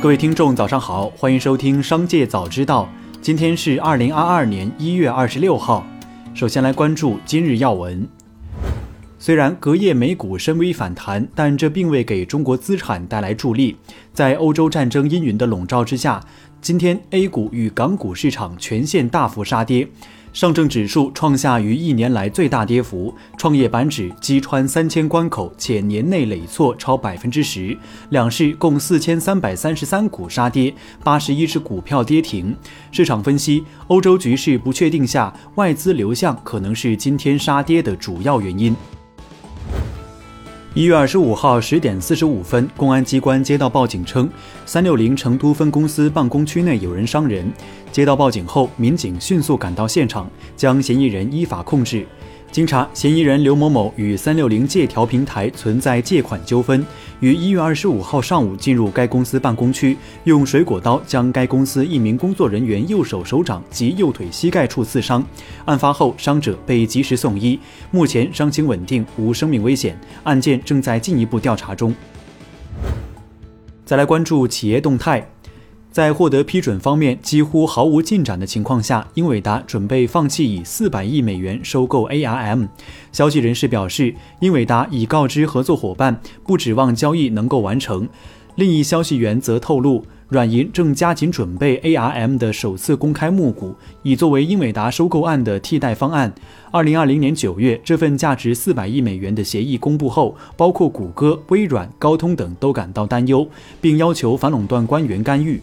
各位听众，早上好，欢迎收听《商界早知道》。今天是二零二二年一月二十六号。首先来关注今日要闻。虽然隔夜美股深微反弹，但这并未给中国资产带来助力。在欧洲战争阴云的笼罩之下，今天 A 股与港股市场全线大幅杀跌。上证指数创下逾一年来最大跌幅，创业板指击穿三千关口，且年内累挫超百分之十。两市共四千三百三十三股杀跌，八十一只股票跌停。市场分析，欧洲局势不确定下，外资流向可能是今天杀跌的主要原因。一月二十五号十点四十五分，公安机关接到报警称，三六零成都分公司办公区内有人伤人。接到报警后，民警迅速赶到现场，将嫌疑人依法控制。经查，嫌疑人刘某某与三六零借条平台存在借款纠纷，于一月二十五号上午进入该公司办公区，用水果刀将该公司一名工作人员右手手掌及右腿膝盖处刺伤。案发后，伤者被及时送医，目前伤情稳定，无生命危险。案件正在进一步调查中。再来关注企业动态。在获得批准方面几乎毫无进展的情况下，英伟达准备放弃以四百亿美元收购 ARM。消息人士表示，英伟达已告知合作伙伴，不指望交易能够完成。另一消息源则透露，软银正加紧准备 ARM 的首次公开募股，以作为英伟达收购案的替代方案。二零二零年九月，这份价值四百亿美元的协议公布后，包括谷歌、微软、高通等都感到担忧，并要求反垄断官员干预。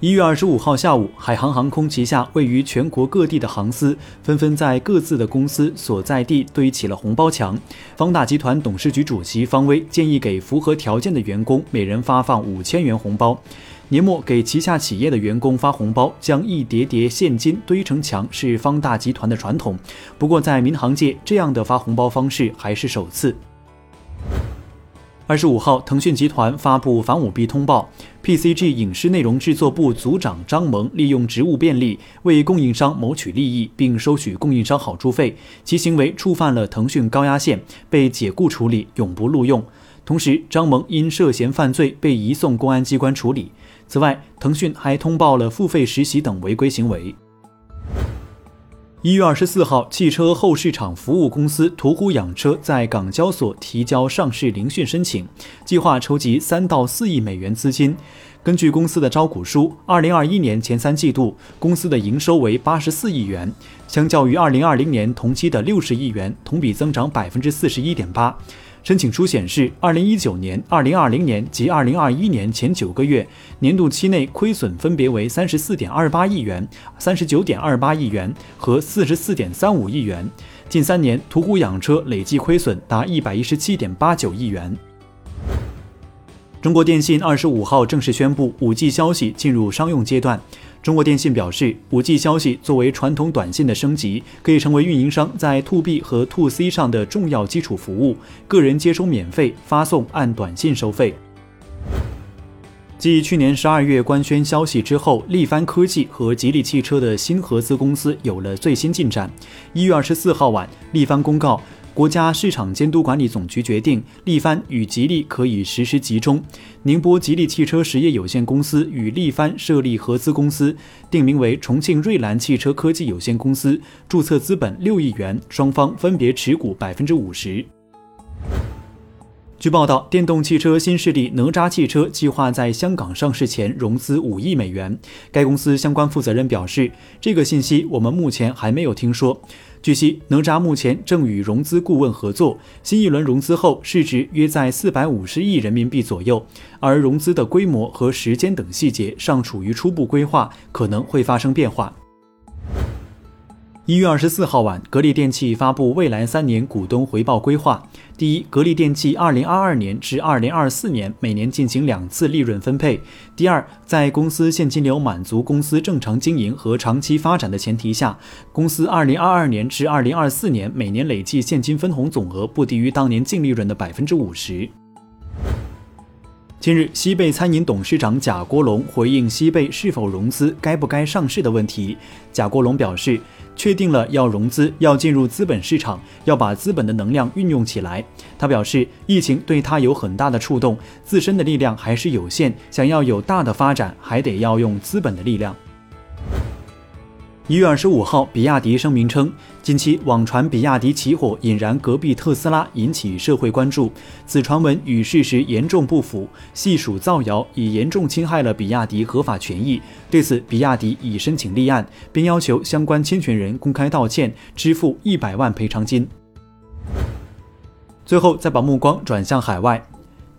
一月二十五号下午，海航航空旗下位于全国各地的航司纷纷在各自的公司所在地堆起了红包墙。方大集团董事局主席方威建议给符合条件的员工每人发放五千元红包。年末给旗下企业的员工发红包，将一叠叠现金堆成墙是方大集团的传统。不过，在民航界，这样的发红包方式还是首次。二十五号，腾讯集团发布反舞弊通报，PCG 影视内容制作部组长张萌利用职务便利为供应商谋取利益，并收取供应商好处费，其行为触犯了腾讯高压线，被解雇处理，永不录用。同时，张萌因涉嫌犯罪被移送公安机关处理。此外，腾讯还通报了付费实习等违规行为。一月二十四号，汽车后市场服务公司途虎养车在港交所提交上市聆讯申请，计划筹集三到四亿美元资金。根据公司的招股书，二零二一年前三季度公司的营收为八十四亿元，相较于二零二零年同期的六十亿元，同比增长百分之四十一点八。申请书显示，二零一九年、二零二零年及二零二一年前九个月年度期内亏损分别为三十四点二八亿元、三十九点二八亿元和四十四点三五亿元。近三年，途虎养车累计亏损达一百一十七点八九亿元。中国电信二十五号正式宣布，五 G 消息进入商用阶段。中国电信表示，5G 消息作为传统短信的升级，可以成为运营商在 To B 和 To C 上的重要基础服务。个人接收免费，发送按短信收费。继去年十二月官宣消息之后，力帆科技和吉利汽车的新合资公司有了最新进展。一月二十四号晚，力帆公告。国家市场监督管理总局决定，力帆与吉利可以实施集中。宁波吉利汽车实业有限公司与力帆设立合资公司，定名为重庆瑞兰汽车科技有限公司，注册资本六亿元，双方分别持股百分之五十。据报道，电动汽车新势力哪吒汽车计划在香港上市前融资五亿美元。该公司相关负责人表示：“这个信息我们目前还没有听说。”据悉，哪吒目前正与融资顾问合作，新一轮融资后市值约在四百五十亿人民币左右，而融资的规模和时间等细节尚处于初步规划，可能会发生变化。一月二十四号晚，格力电器发布未来三年股东回报规划。第一，格力电器二零二二年至二零二四年每年进行两次利润分配。第二，在公司现金流满足公司正常经营和长期发展的前提下，公司二零二二年至二零二四年每年累计现金分红总额不低于当年净利润的百分之五十。近日，西贝餐饮董事长贾国龙回应西贝是否融资、该不该上市的问题。贾国龙表示，确定了要融资、要进入资本市场，要把资本的能量运用起来。他表示，疫情对他有很大的触动，自身的力量还是有限，想要有大的发展，还得要用资本的力量。一月二十五号，比亚迪声明称，近期网传比亚迪起火引燃隔壁特斯拉，引起社会关注。此传闻与事实严重不符，系属造谣，已严重侵害了比亚迪合法权益。对此，比亚迪已申请立案，并要求相关侵权人公开道歉，支付一百万赔偿金。最后，再把目光转向海外。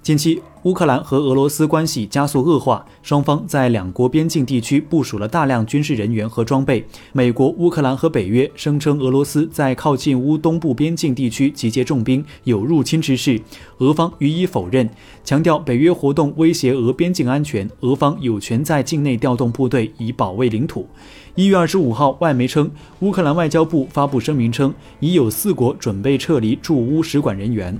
近期，乌克兰和俄罗斯关系加速恶化，双方在两国边境地区部署了大量军事人员和装备。美国、乌克兰和北约声称俄罗斯在靠近乌东部边境地区集结重兵，有入侵之势。俄方予以否认，强调北约活动威胁俄边境安全，俄方有权在境内调动部队以保卫领土。一月二十五号，外媒称，乌克兰外交部发布声明称，已有四国准备撤离驻乌使馆人员。